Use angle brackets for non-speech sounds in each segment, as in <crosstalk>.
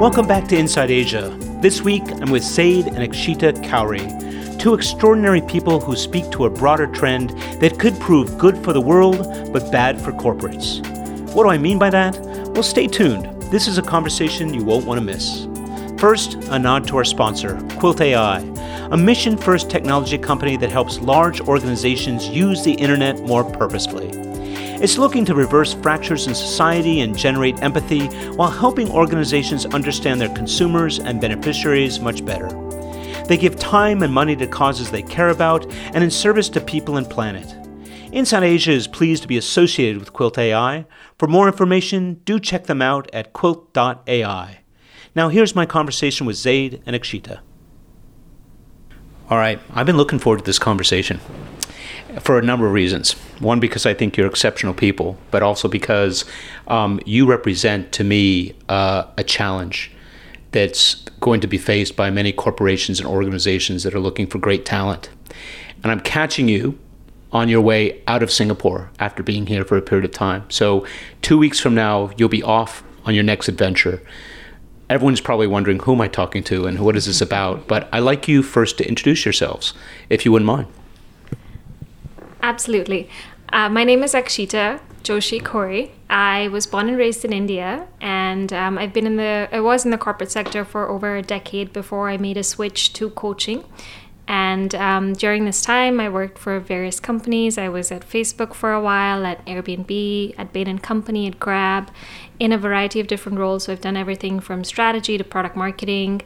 Welcome back to Inside Asia. This week, I'm with Zaid and Akshita Kauri, two extraordinary people who speak to a broader trend that could prove good for the world but bad for corporates. What do I mean by that? Well, stay tuned. This is a conversation you won't want to miss. First, a nod to our sponsor, Quilt AI, a mission first technology company that helps large organizations use the internet more purposefully. It's looking to reverse fractures in society and generate empathy while helping organizations understand their consumers and beneficiaries much better. They give time and money to causes they care about and in service to people and planet. Inside Asia is pleased to be associated with Quilt AI. For more information, do check them out at quilt.ai. Now, here's my conversation with Zaid and Akshita. All right, I've been looking forward to this conversation for a number of reasons. One, because I think you're exceptional people, but also because um, you represent to me uh, a challenge that's going to be faced by many corporations and organizations that are looking for great talent. And I'm catching you on your way out of Singapore after being here for a period of time. So, two weeks from now, you'll be off on your next adventure. Everyone's probably wondering who am I talking to and what is this about? But I'd like you first to introduce yourselves, if you wouldn't mind. Absolutely. Uh, my name is Akshita Joshi Kauri. I was born and raised in India, and um, I've been in the I was in the corporate sector for over a decade before I made a switch to coaching. And um, during this time, I worked for various companies. I was at Facebook for a while, at Airbnb, at Bain and Company, at Grab, in a variety of different roles. So I've done everything from strategy to product marketing.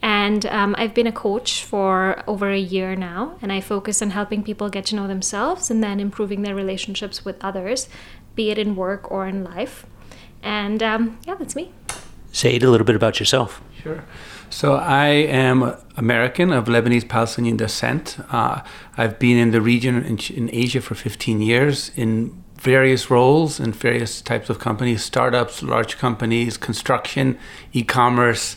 And um, I've been a coach for over a year now, and I focus on helping people get to know themselves and then improving their relationships with others, be it in work or in life. And um, yeah, that's me. Say a little bit about yourself. Sure. So I am American of Lebanese Palestinian descent. Uh, I've been in the region in, in, Asia for 15 years in various roles in various types of companies, startups, large companies, construction, e-commerce.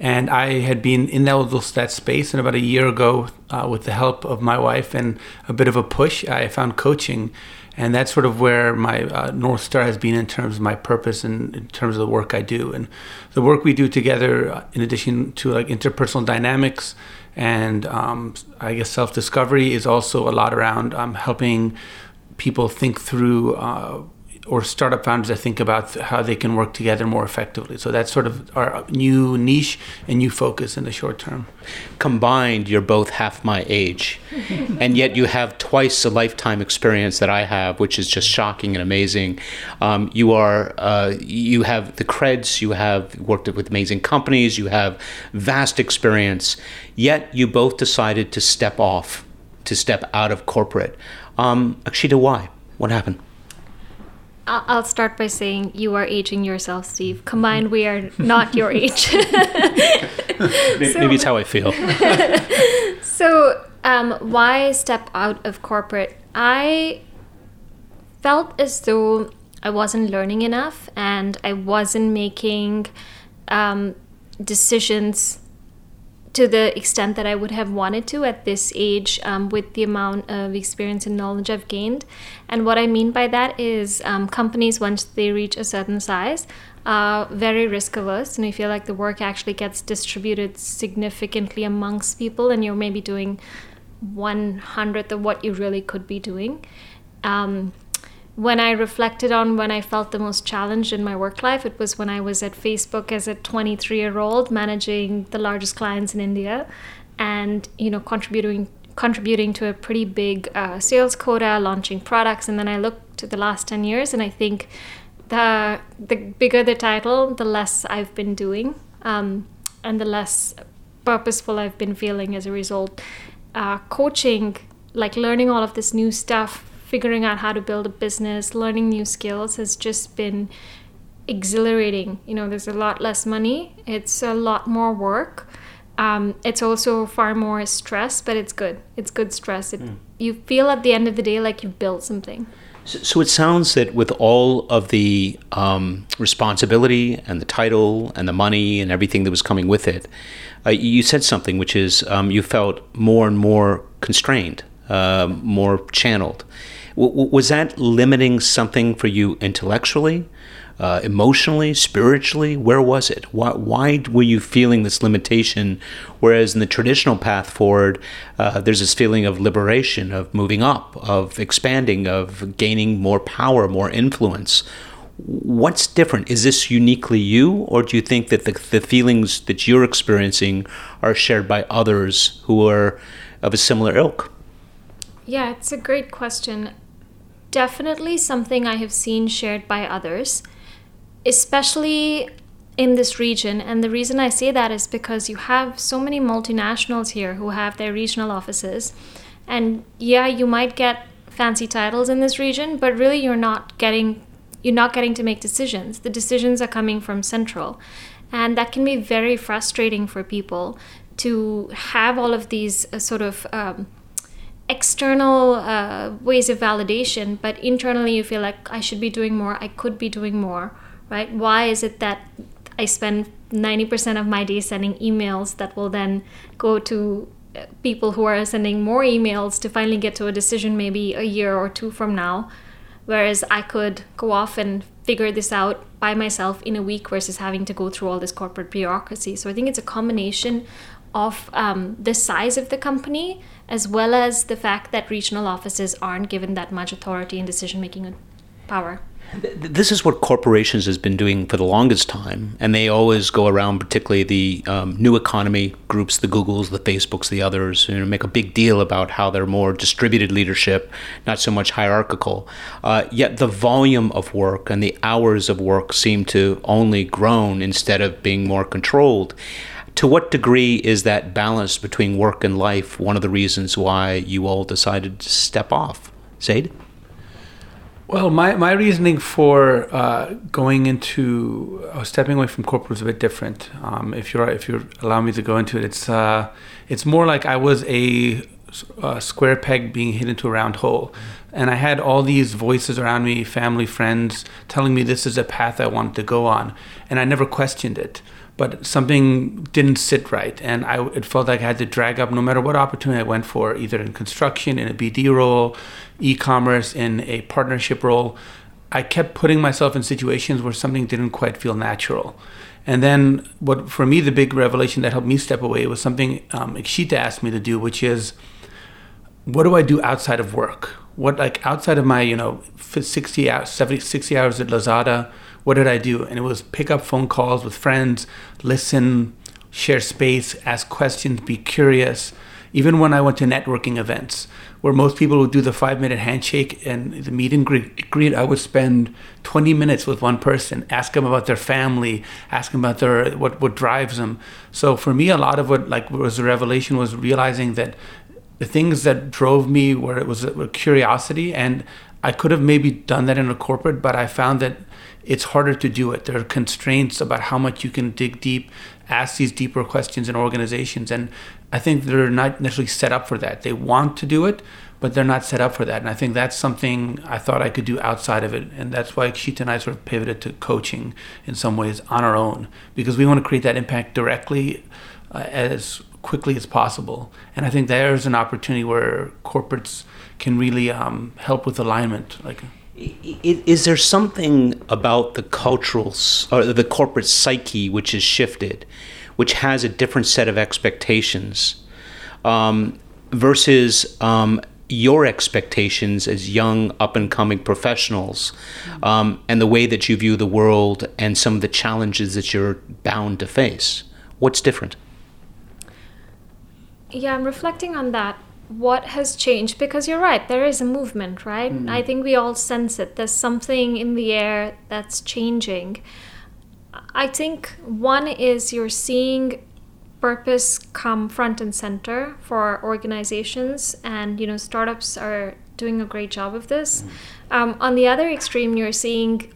And I had been in that, that space, and about a year ago, uh, with the help of my wife and a bit of a push, I found coaching and that's sort of where my uh, north star has been in terms of my purpose and in terms of the work I do and the work we do together. Uh, in addition to like interpersonal dynamics and um, I guess self discovery, is also a lot around um, helping people think through. Uh, or startup founders that think about how they can work together more effectively. So that's sort of our new niche and new focus in the short term. Combined, you're both half my age, <laughs> and yet you have twice the lifetime experience that I have, which is just shocking and amazing. Um, you are uh, you have the creds, you have worked with amazing companies, you have vast experience, yet you both decided to step off, to step out of corporate. Um, Akshita, why? What happened? I'll start by saying you are aging yourself, Steve. Combined, we are not your <laughs> age. maybe, so, maybe it's how I feel. <laughs> so, um, why step out of corporate? I felt as though I wasn't learning enough and I wasn't making um, decisions to the extent that I would have wanted to at this age um, with the amount of experience and knowledge I've gained. And what I mean by that is um, companies, once they reach a certain size, are very risk averse and I feel like the work actually gets distributed significantly amongst people and you're maybe doing one hundredth of what you really could be doing. Um, when I reflected on when I felt the most challenged in my work life, it was when I was at Facebook as a 23 year old managing the largest clients in India and, you know, contributing contributing to a pretty big uh, sales quota, launching products. And then I looked to the last 10 years and I think the, the bigger the title, the less I've been doing um, and the less purposeful I've been feeling as a result. Uh, coaching, like learning all of this new stuff, figuring out how to build a business, learning new skills has just been exhilarating. You know, there's a lot less money, it's a lot more work. Um, it's also far more stress, but it's good. It's good stress. It, mm. You feel at the end of the day like you've built something. So, so it sounds that with all of the um, responsibility and the title and the money and everything that was coming with it, uh, you said something which is um, you felt more and more constrained, uh, more channeled. W- was that limiting something for you intellectually? uh, emotionally, spiritually? Where was it? Why, why were you feeling this limitation? Whereas in the traditional path forward, uh, there's this feeling of liberation, of moving up, of expanding, of gaining more power, more influence. What's different? Is this uniquely you, or do you think that the, the feelings that you're experiencing are shared by others who are of a similar ilk? Yeah, it's a great question. Definitely something I have seen shared by others, especially in this region. And the reason I say that is because you have so many multinationals here who have their regional offices. And yeah, you might get fancy titles in this region, but really you're not getting you're not getting to make decisions. The decisions are coming from central. And that can be very frustrating for people to have all of these uh, sort of um, external uh, ways of validation, but internally you feel like I should be doing more, I could be doing more, right? Why is it that I spend 90% of my day sending emails that will then go to uh, people who are sending more emails to finally get to a decision maybe a year or two from now? Whereas I could go off and figure this out by myself in a week versus having to go through all this corporate bureaucracy. So I think it's a combination of um, the size of the company as well as the fact that regional offices aren't given that much authority and decision making power. This is what corporations has been doing for the longest time, and they always go around, particularly the um, new economy groups, the Googles, the Facebooks, the others, you know, make a big deal about how they're more distributed leadership, not so much hierarchical. Uh, yet the volume of work and the hours of work seem to only grown instead of being more controlled. To what degree is that balance between work and life one of the reasons why you all decided to step off? Zaid? Well, my, my reasoning for uh, going into uh, stepping away from corporate was a bit different. Um, if you're if you allow me to go into it, it's uh, it's more like I was a, a, square peg being hit into a round hole, and I had all these voices around me, family, friends, telling me this is a path I wanted to go on, and I never questioned it but something didn't sit right. And I, it felt like i had to drag up no matter what opportunity i went for either in construction in a bd role e-commerce in a partnership role. I kept putting myself in situations where something didn't quite feel natural. And then what for me the big revelation that helped me step away was something um, Akshita asked me to do which is what do i do outside of work? What like outside of my you know 60 hours 70 60 hours at lazada what did I do? And it was pick up phone calls with friends, listen, share space, ask questions, be curious. Even when I went to networking events, where most people would do the five minute handshake and the meet and greet, I would spend 20 minutes with one person, ask them about their family, ask them about their what what drives them. So for me, a lot of what like was a revelation was realizing that the things that drove me were it was a curiosity and I could have maybe done that in a corporate, but I found that it's harder to do it. There are constraints about how much you can dig deep, ask these deeper questions in organizations. And I think they're not necessarily set up for that. They want to do it, but they're not set up for that. And I think that's something I thought I could do outside of it. And that's why Sheeta and I sort of pivoted to coaching in some ways on our own, because we want to create that impact directly uh, as quickly as possible. And I think there's an opportunity where corporates can really um, help with alignment. Like, is there something about the cultural or the corporate psyche which has shifted, which has a different set of expectations um, versus um, your expectations as young up and coming professionals um, and the way that you view the world and some of the challenges that you're bound to face? What's different? Yeah, I'm reflecting on that what has changed because you're right there is a movement right mm. i think we all sense it there's something in the air that's changing i think one is you're seeing purpose come front and center for organizations and you know startups are doing a great job of this mm. um, on the other extreme you're seeing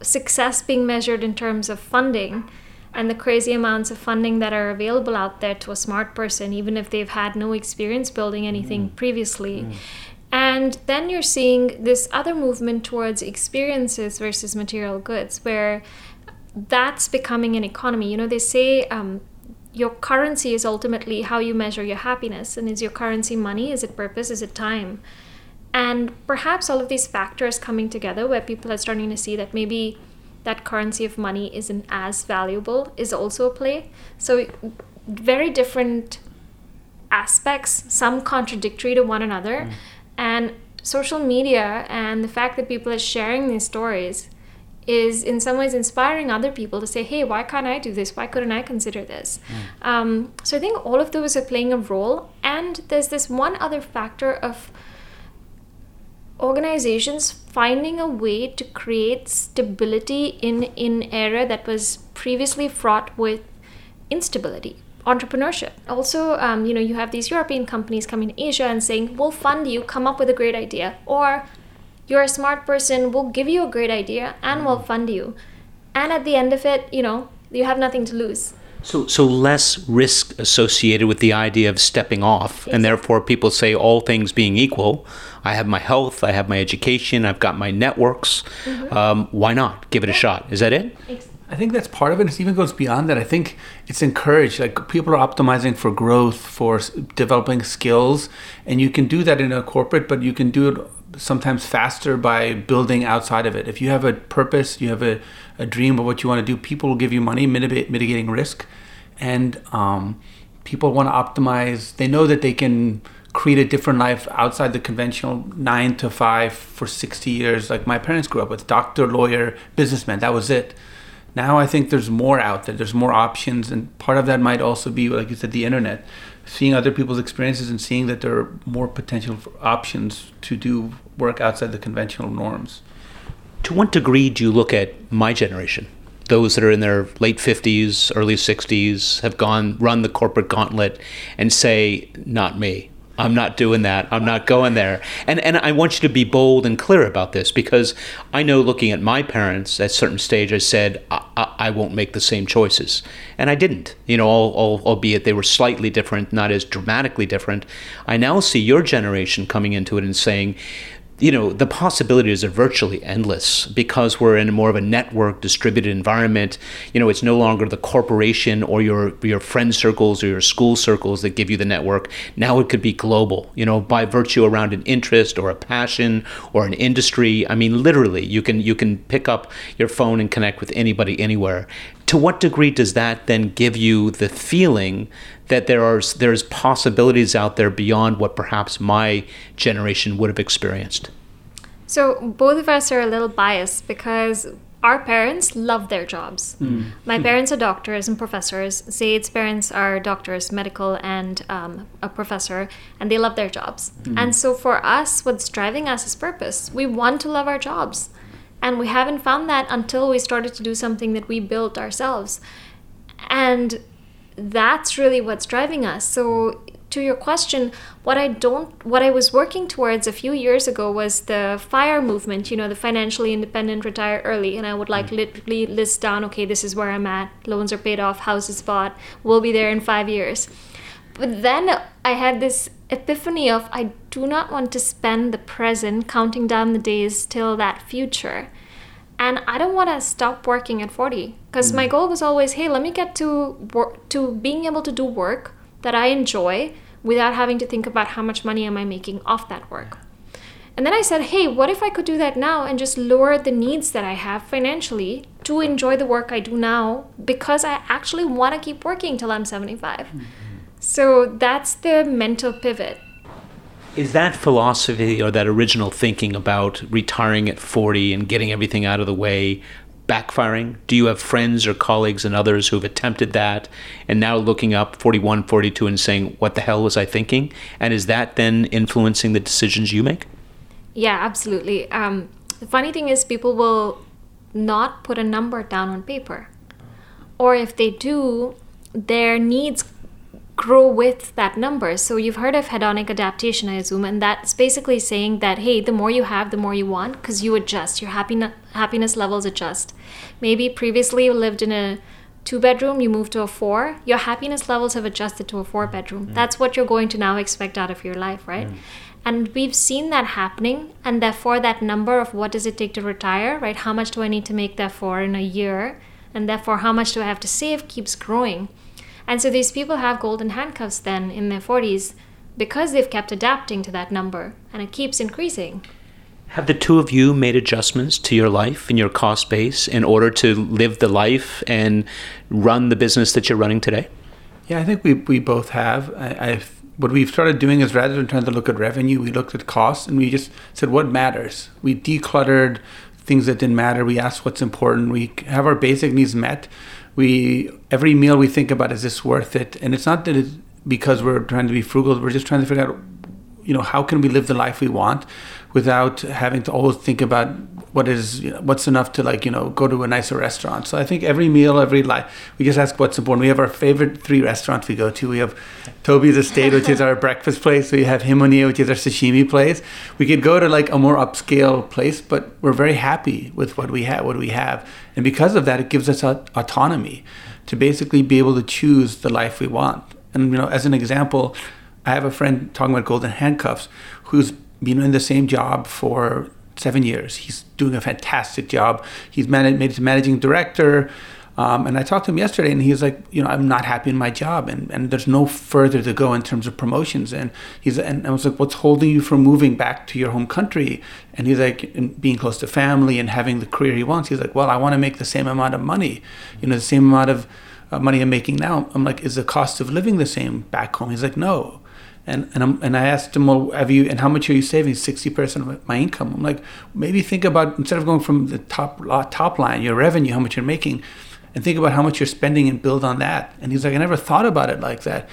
success being measured in terms of funding and the crazy amounts of funding that are available out there to a smart person, even if they've had no experience building anything mm. previously. Mm. And then you're seeing this other movement towards experiences versus material goods, where that's becoming an economy. You know, they say um, your currency is ultimately how you measure your happiness. And is your currency money? Is it purpose? Is it time? And perhaps all of these factors coming together where people are starting to see that maybe that currency of money isn't as valuable is also a play. So, very different aspects, some contradictory to one another. Mm. And social media and the fact that people are sharing these stories is in some ways inspiring other people to say, hey, why can't I do this? Why couldn't I consider this? Mm. Um, so I think all of those are playing a role. And there's this one other factor of organizations finding a way to create stability in an era that was previously fraught with instability entrepreneurship. Also um, you know you have these european companies coming to asia and saying we'll fund you come up with a great idea or you're a smart person we'll give you a great idea and we'll fund you. And at the end of it you know you have nothing to lose so, so less risk associated with the idea of stepping off, and therefore people say all things being equal, I have my health, I have my education, I've got my networks. Mm-hmm. Um, why not give it a shot? Is that it? I think that's part of it. It even goes beyond that. I think it's encouraged. Like people are optimizing for growth, for developing skills, and you can do that in a corporate, but you can do it sometimes faster by building outside of it. If you have a purpose, you have a, a dream of what you want to do, people will give you money, mitigating risk. And um, people want to optimize. They know that they can create a different life outside the conventional nine to five for 60 years. Like my parents grew up with doctor, lawyer, businessman. That was it. Now I think there's more out there. There's more options. And part of that might also be, like you said, the internet seeing other people's experiences and seeing that there are more potential options to do work outside the conventional norms. To what degree do you look at my generation? Those that are in their late 50s, early 60s, have gone run the corporate gauntlet and say, not me. I'm not doing that. I'm not going there. And and I want you to be bold and clear about this because I know looking at my parents at certain stage, I said I, I, I won't make the same choices, and I didn't. You know, albeit they were slightly different, not as dramatically different. I now see your generation coming into it and saying you know, the possibilities are virtually endless because we're in more of a network distributed environment. You know, it's no longer the corporation or your your friend circles or your school circles that give you the network. Now it could be global, you know, by virtue around an interest or a passion or an industry. I mean, literally, you can you can pick up your phone and connect with anybody anywhere. To what degree does that then give you the feeling that there are there's possibilities out there beyond what perhaps my generation would have experienced. So both of us are a little biased because our parents love their jobs. Mm. My parents are doctors and professors. Zaid's parents are doctors, medical, and um, a professor, and they love their jobs. Mm. And so for us, what's driving us is purpose. We want to love our jobs. And we haven't found that until we started to do something that we built ourselves. And that's really what's driving us. So to your question, what I don't, what I was working towards a few years ago was the FIRE movement. You know, the financially independent, retire early, and I would like mm. literally list down, okay, this is where I'm at. Loans are paid off, houses bought. We'll be there in five years. But then I had this epiphany of I do not want to spend the present counting down the days till that future and I don't want to stop working at 40 because mm. my goal was always hey let me get to work to being able to do work that I enjoy without having to think about how much money am I making off that work and then I said hey what if I could do that now and just lower the needs that I have financially to enjoy the work I do now because I actually want to keep working till I'm 75 mm-hmm. so that's the mental pivot is that philosophy or that original thinking about retiring at 40 and getting everything out of the way backfiring? Do you have friends or colleagues and others who have attempted that and now looking up 41, 42 and saying, what the hell was I thinking? And is that then influencing the decisions you make? Yeah, absolutely. Um, the funny thing is, people will not put a number down on paper. Or if they do, their needs grow with that number. So you've heard of hedonic adaptation, I assume, and that's basically saying that hey, the more you have, the more you want, because you adjust. Your happiness happiness levels adjust. Maybe previously you lived in a two bedroom, you moved to a four. Your happiness levels have adjusted to a four bedroom. Mm. That's what you're going to now expect out of your life, right? Mm. And we've seen that happening, and therefore that number of what does it take to retire, right? How much do I need to make therefore in a year? And therefore, how much do I have to save keeps growing. And so these people have golden handcuffs then in their 40s because they've kept adapting to that number and it keeps increasing. Have the two of you made adjustments to your life and your cost base in order to live the life and run the business that you're running today? Yeah, I think we, we both have. I, I've, what we've started doing is rather than trying to look at revenue, we looked at costs and we just said what matters. We decluttered things that didn't matter. We asked what's important. We have our basic needs met. We every meal we think about is this worth it? And it's not that it's because we're trying to be frugal. We're just trying to figure out, you know, how can we live the life we want without having to always think about what is you know, what's enough to like you know go to a nicer restaurant. So I think every meal, every life, we just ask what's important. We have our favorite three restaurants we go to. We have Toby's Estate, which is our <laughs> breakfast place. We have Himonia, which is our sashimi place. We could go to like a more upscale place, but we're very happy with what we have. What we have, and because of that, it gives us autonomy to basically be able to choose the life we want. And you know, as an example, I have a friend talking about golden handcuffs who's been in the same job for seven years. He's doing a fantastic job. He's managed, made to managing director. Um, and I talked to him yesterday, and he's like, you know, I'm not happy in my job, and, and there's no further to go in terms of promotions. And he's and I was like, what's holding you from moving back to your home country? And he's like, being close to family and having the career he wants. He's like, well, I want to make the same amount of money, you know, the same amount of uh, money I'm making now. I'm like, is the cost of living the same back home? He's like, no. And and, I'm, and I asked him, well, have you and how much are you saving? Sixty percent of my income. I'm like, maybe think about instead of going from the top top line, your revenue, how much you're making, and think about how much you're spending and build on that. And he's like, I never thought about it like that.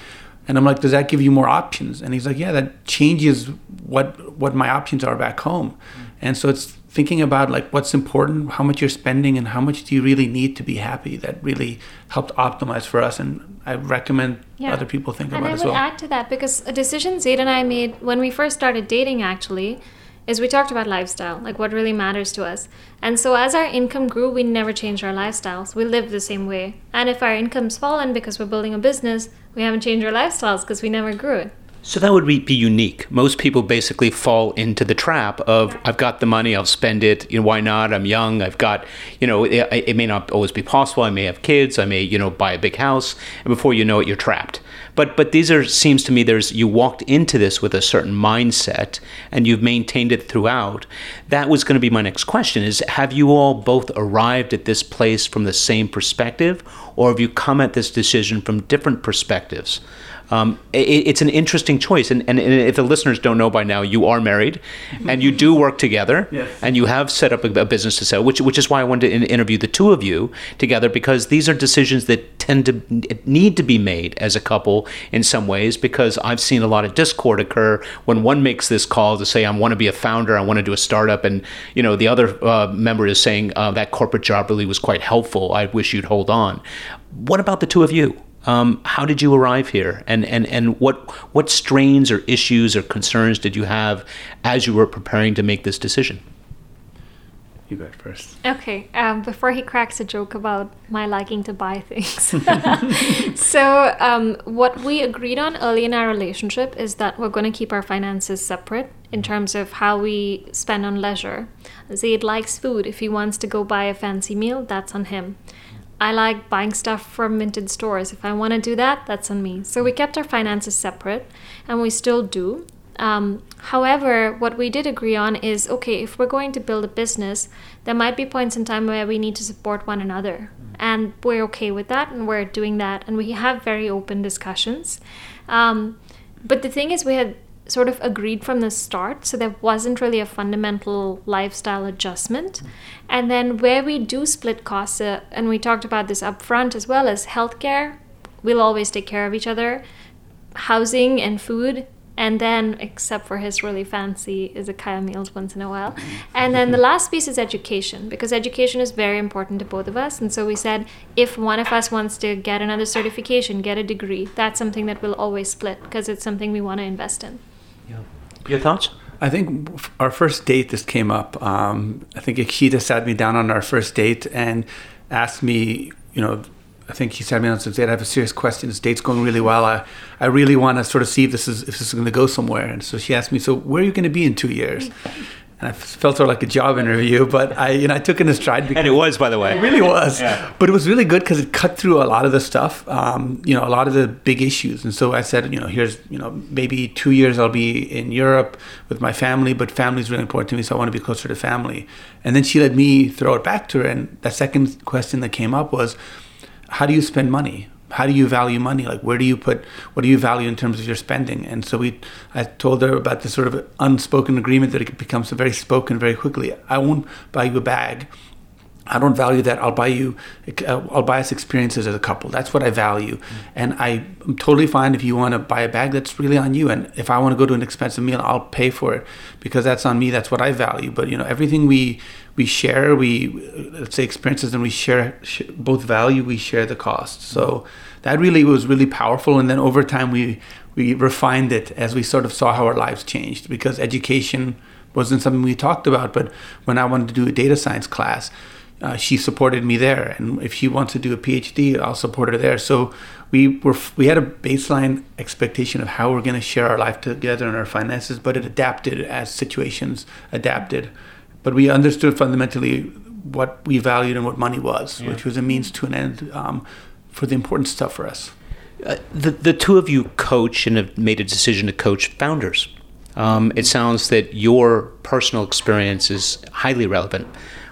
And I'm like, does that give you more options? And he's like, yeah, that changes what what my options are back home. Mm-hmm. And so it's thinking about like what's important, how much you're spending, and how much do you really need to be happy. That really helped optimize for us, and I recommend yeah. other people think and about I as well. And I would add to that because a decision Zaid and I made when we first started dating actually is we talked about lifestyle, like what really matters to us. And so as our income grew, we never changed our lifestyles. We lived the same way. And if our income's fallen because we're building a business, we haven't changed our lifestyles because we never grew it. So that would be unique. Most people basically fall into the trap of I've got the money, I'll spend it. You know, why not? I'm young. I've got, you know, it, it, may not always be possible. I may have kids. I may, you know, buy a big house, and before you know it, you're trapped. But but these are seems to me there's you walked into this with a certain mindset and you've maintained it throughout. That was going to be my next question: is have you all both arrived at this place from the same perspective, or have you come at this decision from different perspectives? Um, it, it's an interesting choice. And, and, and, if the listeners don't know by now, you are married and you do work together yes. and you have set up a, a, business to sell, which, which is why I wanted to in, interview the two of you together because these are decisions that tend to need to be made as a couple in some ways because I've seen a lot of discord occur when one makes this call to say, I want to be a founder, I want to do a startup. And, you know, the other uh, member is saying uh, that corporate job really was quite helpful. I wish you'd hold on. What about the two of you? Um, how did you arrive here, and, and, and what what strains or issues or concerns did you have as you were preparing to make this decision? You go first. Okay. Um, before he cracks a joke about my liking to buy things, <laughs> <laughs> so um, what we agreed on early in our relationship is that we're going to keep our finances separate in terms of how we spend on leisure. Zaid likes food. If he wants to go buy a fancy meal, that's on him. I like buying stuff from minted stores. If I want to do that, that's on me. So we kept our finances separate, and we still do. Um, however, what we did agree on is okay, if we're going to build a business, there might be points in time where we need to support one another. And we're okay with that, and we're doing that, and we have very open discussions. Um, but the thing is, we had sort of agreed from the start, so there wasn't really a fundamental lifestyle adjustment. And then where we do split costs, uh, and we talked about this up front as well as healthcare, we'll always take care of each other. Housing and food, and then except for his really fancy izakaya meals once in a while. And then the last piece is education because education is very important to both of us. And so we said if one of us wants to get another certification get a degree that's something that we'll always split because it's something we want to invest in yeah. Your thoughts? I think our first date this came up. Um, I think Akshita sat me down on our first date and asked me, you know, I think he sat me down and said, I have a serious question. This date's going really well. I, I really want to sort of see if this is if this is going to go somewhere. And so she asked me, so where are you going to be in two years? And I felt sort of like a job interview, <laughs> but I, you know, I took it in a stride. and it was, by the way. It really was. Yeah. But it was really good because it cut through a lot of the stuff, um, you know, a lot of the big issues. And so I said, you know, here's, you know, maybe two years I'll be in Europe with my family, but family is really important to me, so I want to be closer to family. And then she let me throw it back to her. And the second question that came up was, how do you spend money? How do you value money? Like, where do you put, what do you value in terms of your spending? And so we, I told her about this sort of unspoken agreement that it becomes very spoken very quickly. I won't buy you a bag. I don't value that. I'll buy you, uh, I'll buy us experiences as a couple. That's what I value. Mm. And I, am totally fine if you want to buy a bag, that's really on you. And if I want to go to an expensive meal, I'll pay for it because that's on me. That's what I value. But, you know, everything we, we share, we, let's say experiences and we share, both value, we share the cost. So that really was really powerful. And then over time, we, we refined it as we sort of saw how our lives changed because education wasn't something we talked about. But when I wanted to do a data science class, uh, she supported me there, and if she wants to do a PhD, I'll support her there. So we were we had a baseline expectation of how we're going to share our life together and our finances, but it adapted as situations adapted. But we understood fundamentally what we valued and what money was, yeah. which was a means to an end um, for the important stuff for us. Uh, the the two of you coach and have made a decision to coach founders. Um, it sounds that your personal experience is highly relevant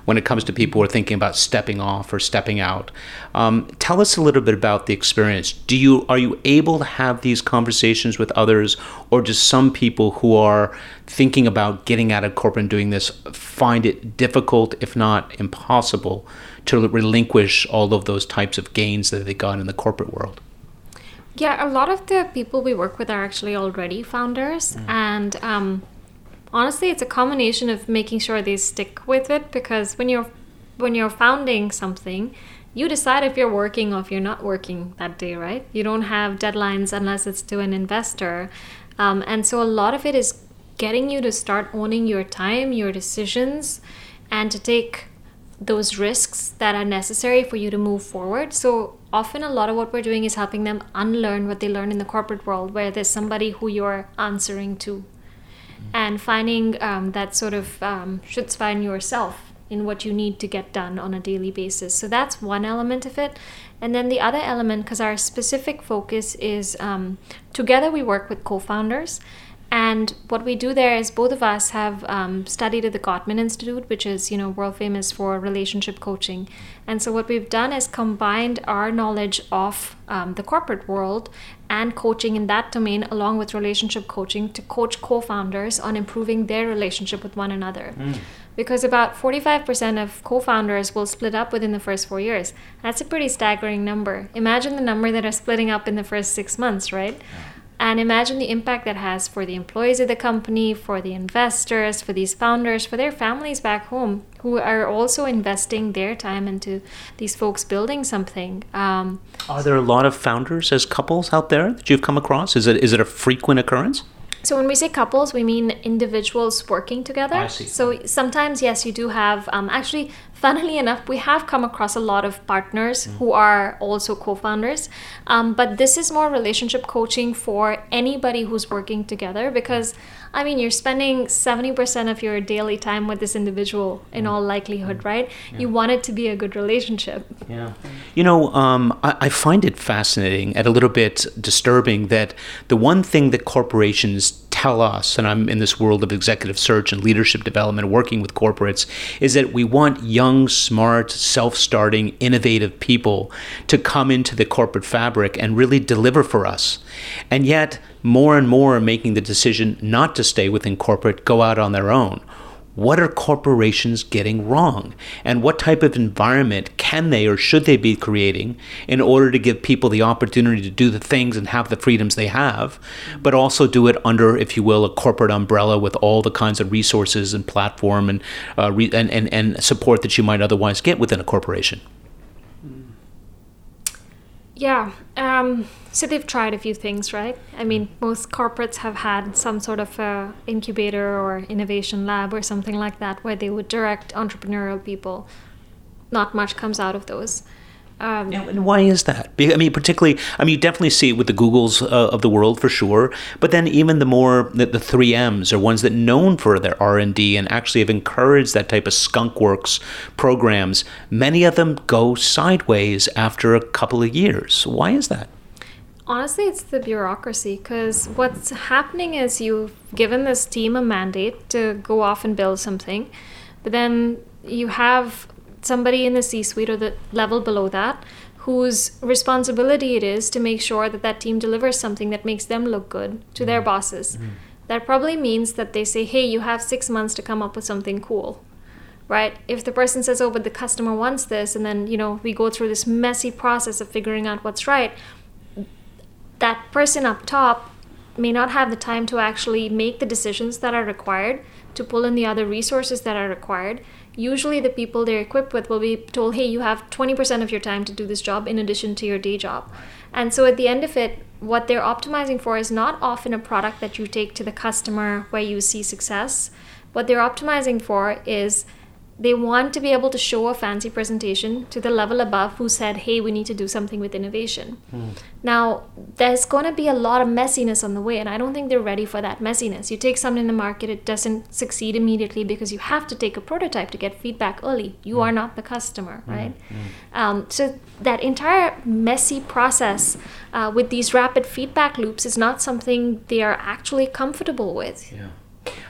when it comes to people who are thinking about stepping off or stepping out. Um, tell us a little bit about the experience. Do you are you able to have these conversations with others, or do some people who are thinking about getting out of corporate and doing this find it difficult, if not impossible, to relinquish all of those types of gains that they got in the corporate world? Yeah, a lot of the people we work with are actually already founders, mm. and um, honestly it's a combination of making sure they stick with it because when you're when you're founding something you decide if you're working or if you're not working that day right? You don't have deadlines unless it's to an investor. Um, and so a lot of it is getting you to start owning your time your decisions and to take those risks that are necessary for you to move forward. So often a lot of what we're doing is helping them unlearn what they learned in the corporate world where there's somebody who you're answering to and finding um, that sort of um, find yourself in what you need to get done on a daily basis. So that's one element of it. And then the other element, because our specific focus is um, together we work with co founders and what we do there is both of us have um, studied at the Gottman Institute, which is you know world famous for relationship coaching. And so what we've done is combined our knowledge of um, the corporate world and coaching in that domain, along with relationship coaching, to coach co-founders on improving their relationship with one another. Mm. Because about 45% of co founders will split up within the first four years. That's a pretty staggering number. Imagine the number that are splitting up in the first six months, right? Yeah and imagine the impact that has for the employees of the company, for the investors, for these founders, for their families back home who are also investing their time into these folks building something. Um, are there a lot of founders as couples out there that you've come across? Is it is it a frequent occurrence? So when we say couples, we mean individuals working together. I see. So sometimes, yes, you do have. Um, actually, funnily enough, we have come across a lot of partners mm. who are also co-founders. Um, but this is more relationship coaching for anybody who's working together because I mean, you're spending 70% of your daily time with this individual in mm. all likelihood, right? Yeah. You want it to be a good relationship. Yeah. You know, um, I, I, find it fascinating and a little bit disturbing that the one thing that corporations tell us, and I'm in this world of executive search and leadership development, working with corporates, is that we want young, smart, self starting, innovative people to come into the corporate fabric and really deliver for us. And yet, more and more are making the decision not to stay within corporate, go out on their own what are corporations getting wrong? And what type of environment can they or should they be creating in order to give people the opportunity to do the things and have the freedoms they have, but also do it under, if you will, a corporate umbrella with all the kinds of resources and platform and, uh, re- and, and, and support that you might otherwise get within a corporation? Yeah. Um so they've tried a few things, right? I mean, most corporates have had some sort of a incubator or innovation lab or something like that where they would direct entrepreneurial people. Not much comes out of those. Um, and why is that? I mean, particularly, I mean, you definitely see it with the Googles uh, of the world for sure. But then even the more the, the 3Ms are ones that known for their R and D and actually have encouraged that type of skunkworks programs. Many of them go sideways after a couple of years. Why is that? Honestly, it's the bureaucracy because what's happening is you've given this team a mandate to go off and build something, but then you have somebody in the C suite or the level below that whose responsibility it is to make sure that that team delivers something that makes them look good to their mm-hmm. bosses. Mm-hmm. That probably means that they say, hey, you have six months to come up with something cool. Right? If the person says, oh, but the customer wants this, and then, you know, we go through this messy process of figuring out what's right, that person up top may not have the time to actually make the decisions that are required, to pull in the other resources that are required, usually the people they're equipped with will be told, hey, you have 20% of your time to do this job in addition to your day job. And so at the end of it, what they're optimizing for is not often a product that you take to the customer where you see success. What they're optimizing for is they want to be able to show a fancy presentation to the level above who said, hey, we need to do something with innovation. Mm. Now, there's going to be a lot of messiness on the way, and I don't think they're ready for that messiness. You take something in the market, it doesn't succeed immediately because you have to take a prototype to get feedback early. You mm. are not the customer, mm. right? Um, so, that entire messy process uh, with these rapid feedback loops is not something they are actually comfortable with. Yeah.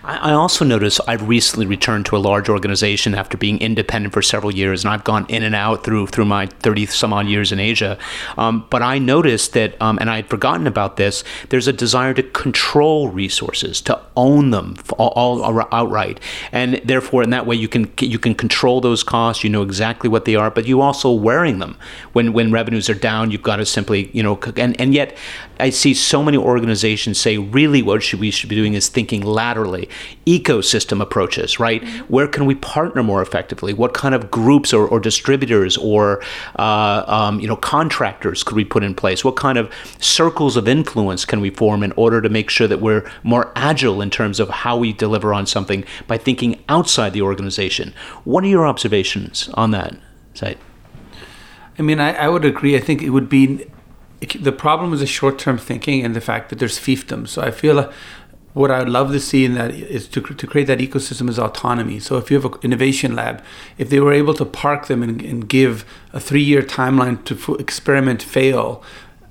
I also notice I've recently returned to a large organization after being independent for several years, and I've gone in and out through through my thirty some odd years in Asia. Um, but I noticed that, um, and I had forgotten about this. There's a desire to control resources, to own them all, all outright, and therefore, in that way, you can you can control those costs. You know exactly what they are, but you also wearing them when when revenues are down. You've got to simply you know, and and yet I see so many organizations say really what should we should be doing is thinking laterally, ecosystem approaches, right? Mm-hmm. Where can we partner more effectively? What kind of groups or, or distributors or uh, um, you know contractors could we put in place? What kind of circles of influence can we form in order to make sure that we're more agile in terms of how we deliver on something by thinking outside the organization? What are your observations on that Zaid? I mean, I, I would agree. I think it would be the problem is the short-term thinking and the fact that there's fiefdoms. So I feel what I'd love to see in that is to, to create that ecosystem is autonomy. So if you have an innovation lab, if they were able to park them and, and give a three-year timeline to f- experiment, fail,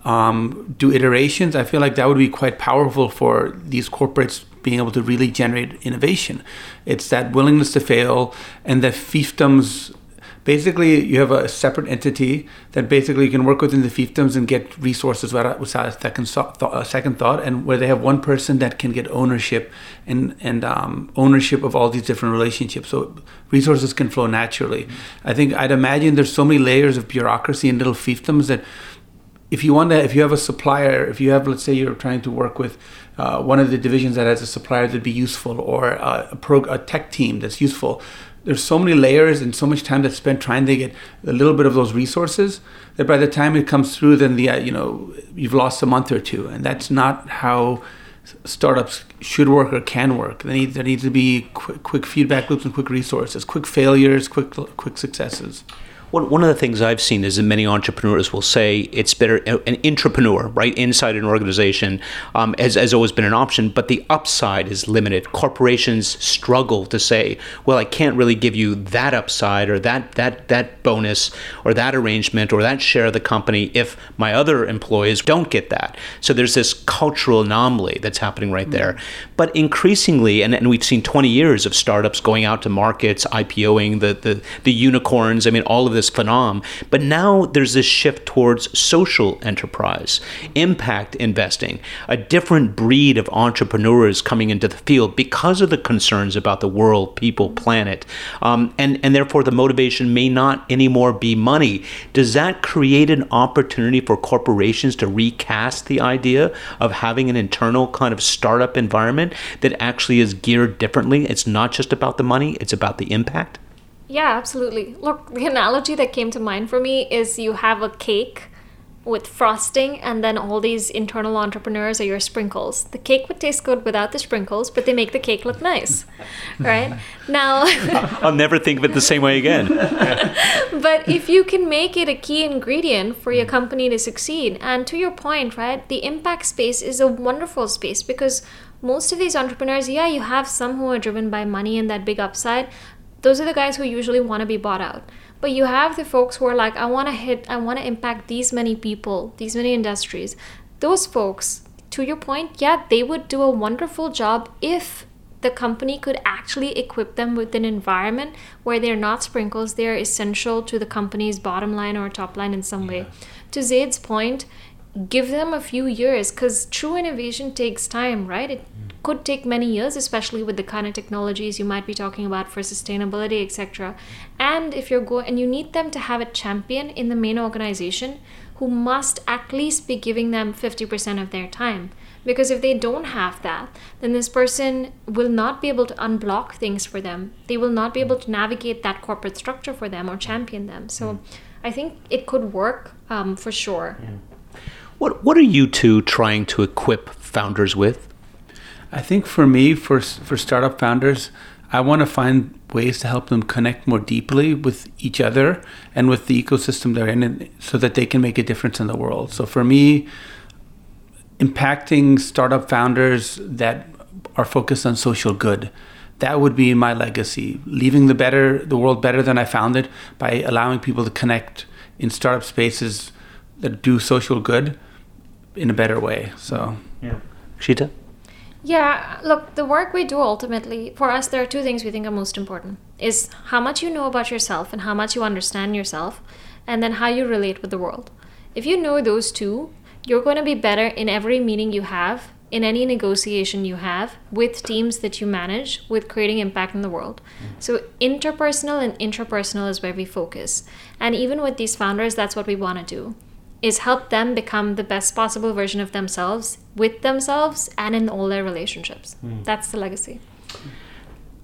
um, do iterations, I feel like that would be quite powerful for these corporates being able to really generate innovation. It's that willingness to fail and the fiefdoms basically you have a separate entity that basically you can work within the fiefdoms and get resources without, without a second, a second thought and where they have one person that can get ownership and, and um, ownership of all these different relationships so resources can flow naturally mm-hmm. i think i'd imagine there's so many layers of bureaucracy and little fiefdoms that if you want to if you have a supplier if you have let's say you're trying to work with uh, one of the divisions that has a supplier that'd be useful or a, a, prog- a tech team that's useful there's so many layers and so much time that's spent trying to get a little bit of those resources that by the time it comes through, then the uh, you know you've lost a month or two, and that's not how startups should work or can work. There needs to be quick, quick feedback loops and quick resources, quick failures, quick quick successes. One, one of the things I've seen is that many entrepreneurs will say it's better an intrapreneur, right, inside an organization, um, has, has always been an option, but the upside is limited. Corporations struggle to say, well, I can't really give you that upside or that that that bonus or that arrangement or that share of the company if my other employees don't get that. So there's this cultural anomaly that's happening right there. Mm-hmm. But increasingly, and, and we've seen 20 years of startups going out to markets, IPOing, the the, the unicorns. I mean, all of this this phenom. But now there's this shift towards social enterprise, impact investing, a different breed of entrepreneurs coming into the field because of the concerns about the world, people, planet, um, and and therefore the motivation may not anymore be money. Does that create an opportunity for corporations to recast the idea of having an internal kind of startup environment that actually is geared differently? It's not just about the money; it's about the impact. Yeah, absolutely. Look, the analogy that came to mind for me is you have a cake with frosting and then all these internal entrepreneurs are your sprinkles. The cake would taste good without the sprinkles, but they make the cake look nice. <laughs> right? Now <laughs> I'll never think of it the same way again. <laughs> but if you can make it a key ingredient for your company to succeed, and to your point, right, the impact space is a wonderful space because most of these entrepreneurs, yeah, you have some who are driven by money and that big upside. Those are the guys who usually want to be bought out. But you have the folks who are like, I want to hit, I want to impact these many people, these many industries. Those folks, to your point, yeah, they would do a wonderful job if the company could actually equip them with an environment where they're not sprinkles, they're essential to the company's bottom line or top line in some way. To Zaid's point, give them a few years because true innovation takes time, right? It could take many years, especially with the kind of technologies you might be talking about for sustainability, etc. And if you're going and you need them to have a champion in the main organization who must at least be giving them 50% of their time. Because if they don't have that, then this person will not be able to unblock things for them. They will not be able to navigate that corporate structure for them or champion them. So I think it could work um, for sure. Yeah. What What are you two trying to equip founders with? I think for me, for for startup founders, I want to find ways to help them connect more deeply with each other and with the ecosystem they're in, so that they can make a difference in the world. So for me, impacting startup founders that are focused on social good that would be my legacy leaving the better the world better than i found it by allowing people to connect in startup spaces that do social good in a better way. So, yeah. Shita? Yeah, look, the work we do ultimately, for us, there are two things we think are most important is how much you know about yourself and how much you understand yourself, and then how you relate with the world. If you know those two, you're going to be better in every meeting you have, in any negotiation you have, with teams that you manage, with creating impact in the world. So, interpersonal and intrapersonal is where we focus. And even with these founders, that's what we want to do is help them become the best possible version of themselves with themselves and in all their relationships. Mm. That's the legacy.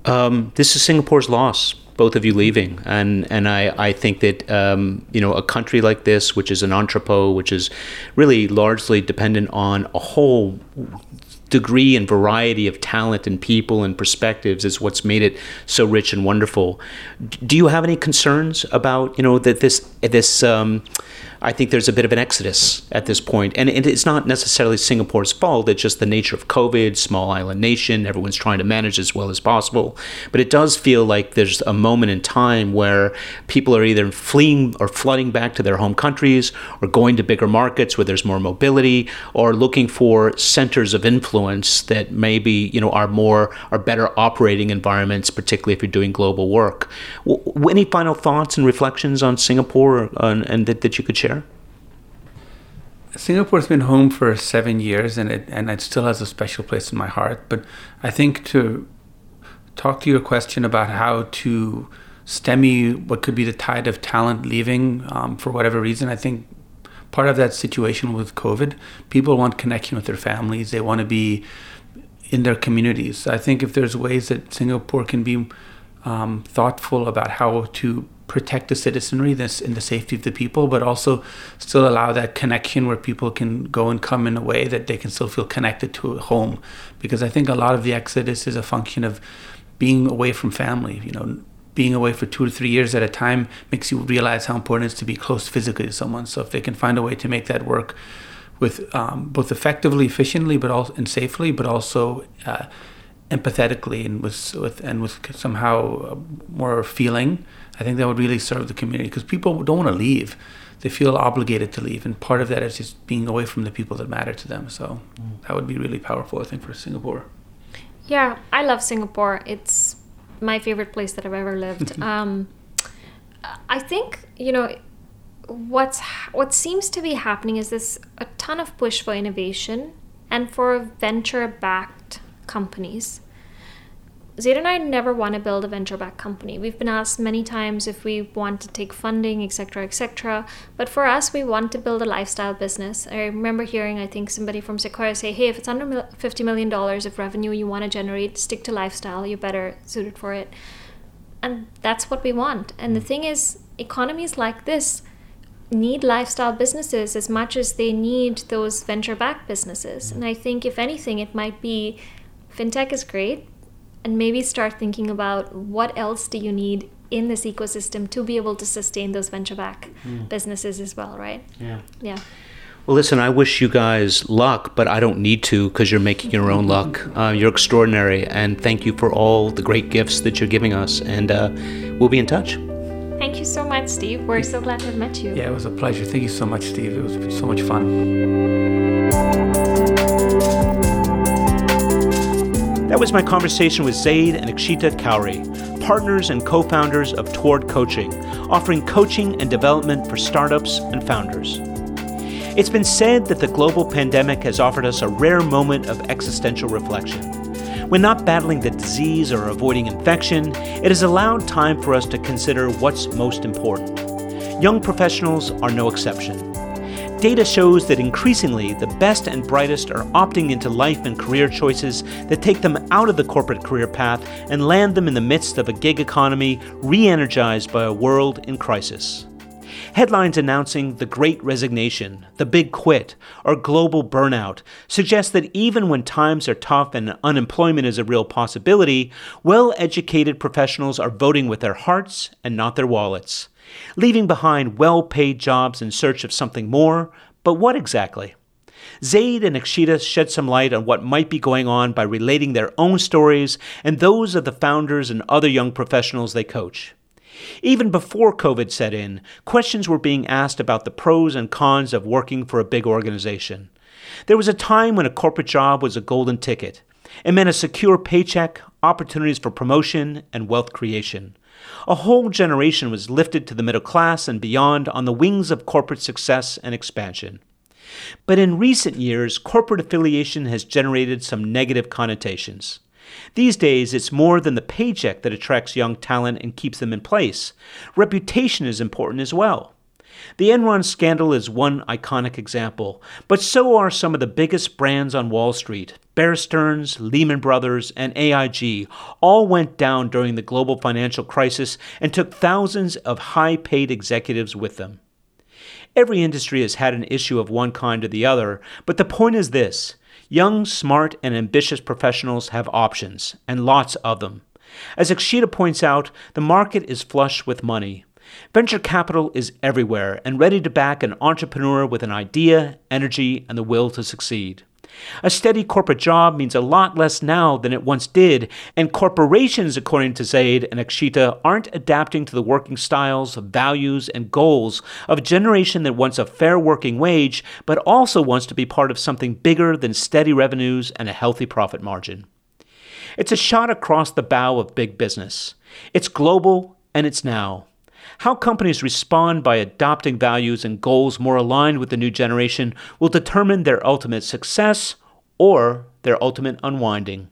Um, this is Singapore's loss, both of you leaving, and and I, I think that um, you know a country like this, which is an entrepot, which is really largely dependent on a whole degree and variety of talent and people and perspectives is what's made it so rich and wonderful. Do you have any concerns about you know that this this um, I think there's a bit of an exodus at this point. And it's not necessarily Singapore's fault, it's just the nature of COVID, small island nation, everyone's trying to manage as well as possible. But it does feel like there's a moment in time where people are either fleeing or flooding back to their home countries or going to bigger markets where there's more mobility or looking for centers of influence that maybe, you know, are more are better operating environments, particularly if you're doing global work. W- any final thoughts and reflections on Singapore uh, and that, that you could share? Singapore's been home for seven years, and it and it still has a special place in my heart. But I think to talk to your question about how to stem what could be the tide of talent leaving um, for whatever reason, I think part of that situation with COVID, people want connection with their families. They want to be in their communities. I think if there's ways that Singapore can be um, thoughtful about how to protect the citizenry this in the safety of the people but also still allow that connection where people can go and come in a way that they can still feel connected to home. Because i think a lot of the exodus is a function of being away from family you know. Being away for two to three years at a time makes you realize how important it is to be close physically to someone. So if they can find a way to make that work with um, both effectively efficiently but also and safely but also uh, empathetically and with, with and with somehow more feeling I think that would really serve the community because people don't want to leave. They feel obligated to leave, and part of that is just being away from the people that matter to them. So mm. that would be really powerful, I think, for Singapore. Yeah, I love Singapore. It's my favorite place that I've ever lived. <laughs> um, I think you know what's what seems to be happening is this a ton of push for innovation and for venture backed companies Zaid and I never want to build a venture backed company. We've been asked many times if we want to take funding, etc., etc. But for us, we want to build a lifestyle business. I remember hearing, I think, somebody from Sequoia say, hey, if it's under $50 million of revenue you want to generate, stick to lifestyle. You're better suited for it. And that's what we want. And the mm. thing is, economies like this need lifestyle businesses as much as they need those venture backed businesses. Mm. And I think, if anything, it might be fintech is great, and maybe start thinking about what else do you need in this ecosystem to be able to sustain those venture back mm. businesses as well, right? Yeah. Yeah. Well, listen, I wish you guys luck, but I don't need to because you're making your own luck. Uh, you're extraordinary, and thank you for all the great gifts that you're giving us. And uh, we'll be in touch. Thank you so much, Steve. We're so glad to have met you. Yeah, it was a pleasure. Thank you so much, Steve. It was so much fun. That was my conversation with Zaid and Akshita Kauri, partners and co founders of Toward Coaching, offering coaching and development for startups and founders. It's been said that the global pandemic has offered us a rare moment of existential reflection. When not battling the disease or avoiding infection, it has allowed time for us to consider what's most important. Young professionals are no exception. Data shows that increasingly the best and brightest are opting into life and career choices that take them out of the corporate career path and land them in the midst of a gig economy re energized by a world in crisis. Headlines announcing the great resignation, the big quit, or global burnout suggest that even when times are tough and unemployment is a real possibility, well educated professionals are voting with their hearts and not their wallets, leaving behind well paid jobs in search of something more. But what exactly? Zaid and Akshita shed some light on what might be going on by relating their own stories and those of the founders and other young professionals they coach. Even before COVID set in, questions were being asked about the pros and cons of working for a big organization. There was a time when a corporate job was a golden ticket. It meant a secure paycheck, opportunities for promotion, and wealth creation. A whole generation was lifted to the middle class and beyond on the wings of corporate success and expansion. But in recent years, corporate affiliation has generated some negative connotations. These days, it's more than the paycheck that attracts young talent and keeps them in place. Reputation is important as well. The Enron scandal is one iconic example, but so are some of the biggest brands on Wall Street. Bear Stearns, Lehman Brothers, and AIG all went down during the global financial crisis and took thousands of high paid executives with them. Every industry has had an issue of one kind or the other, but the point is this Young, smart, and ambitious professionals have options, and lots of them. As Akshita points out, the market is flush with money. Venture capital is everywhere and ready to back an entrepreneur with an idea, energy, and the will to succeed. A steady corporate job means a lot less now than it once did, and corporations, according to Zaid and Akshita, aren't adapting to the working styles, values, and goals of a generation that wants a fair working wage, but also wants to be part of something bigger than steady revenues and a healthy profit margin. It's a shot across the bow of big business. It's global, and it's now. How companies respond by adopting values and goals more aligned with the new generation will determine their ultimate success or their ultimate unwinding.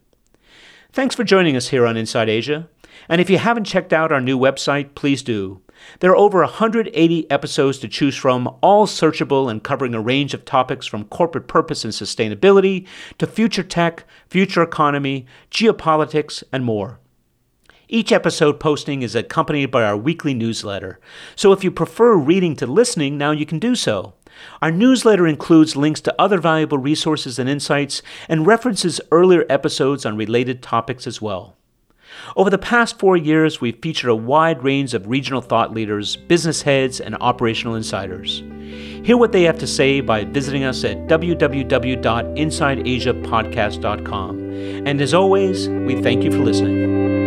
Thanks for joining us here on Inside Asia. And if you haven't checked out our new website, please do. There are over 180 episodes to choose from, all searchable and covering a range of topics from corporate purpose and sustainability to future tech, future economy, geopolitics, and more. Each episode posting is accompanied by our weekly newsletter. So if you prefer reading to listening, now you can do so. Our newsletter includes links to other valuable resources and insights and references earlier episodes on related topics as well. Over the past four years, we've featured a wide range of regional thought leaders, business heads, and operational insiders. Hear what they have to say by visiting us at www.insideasiapodcast.com. And as always, we thank you for listening.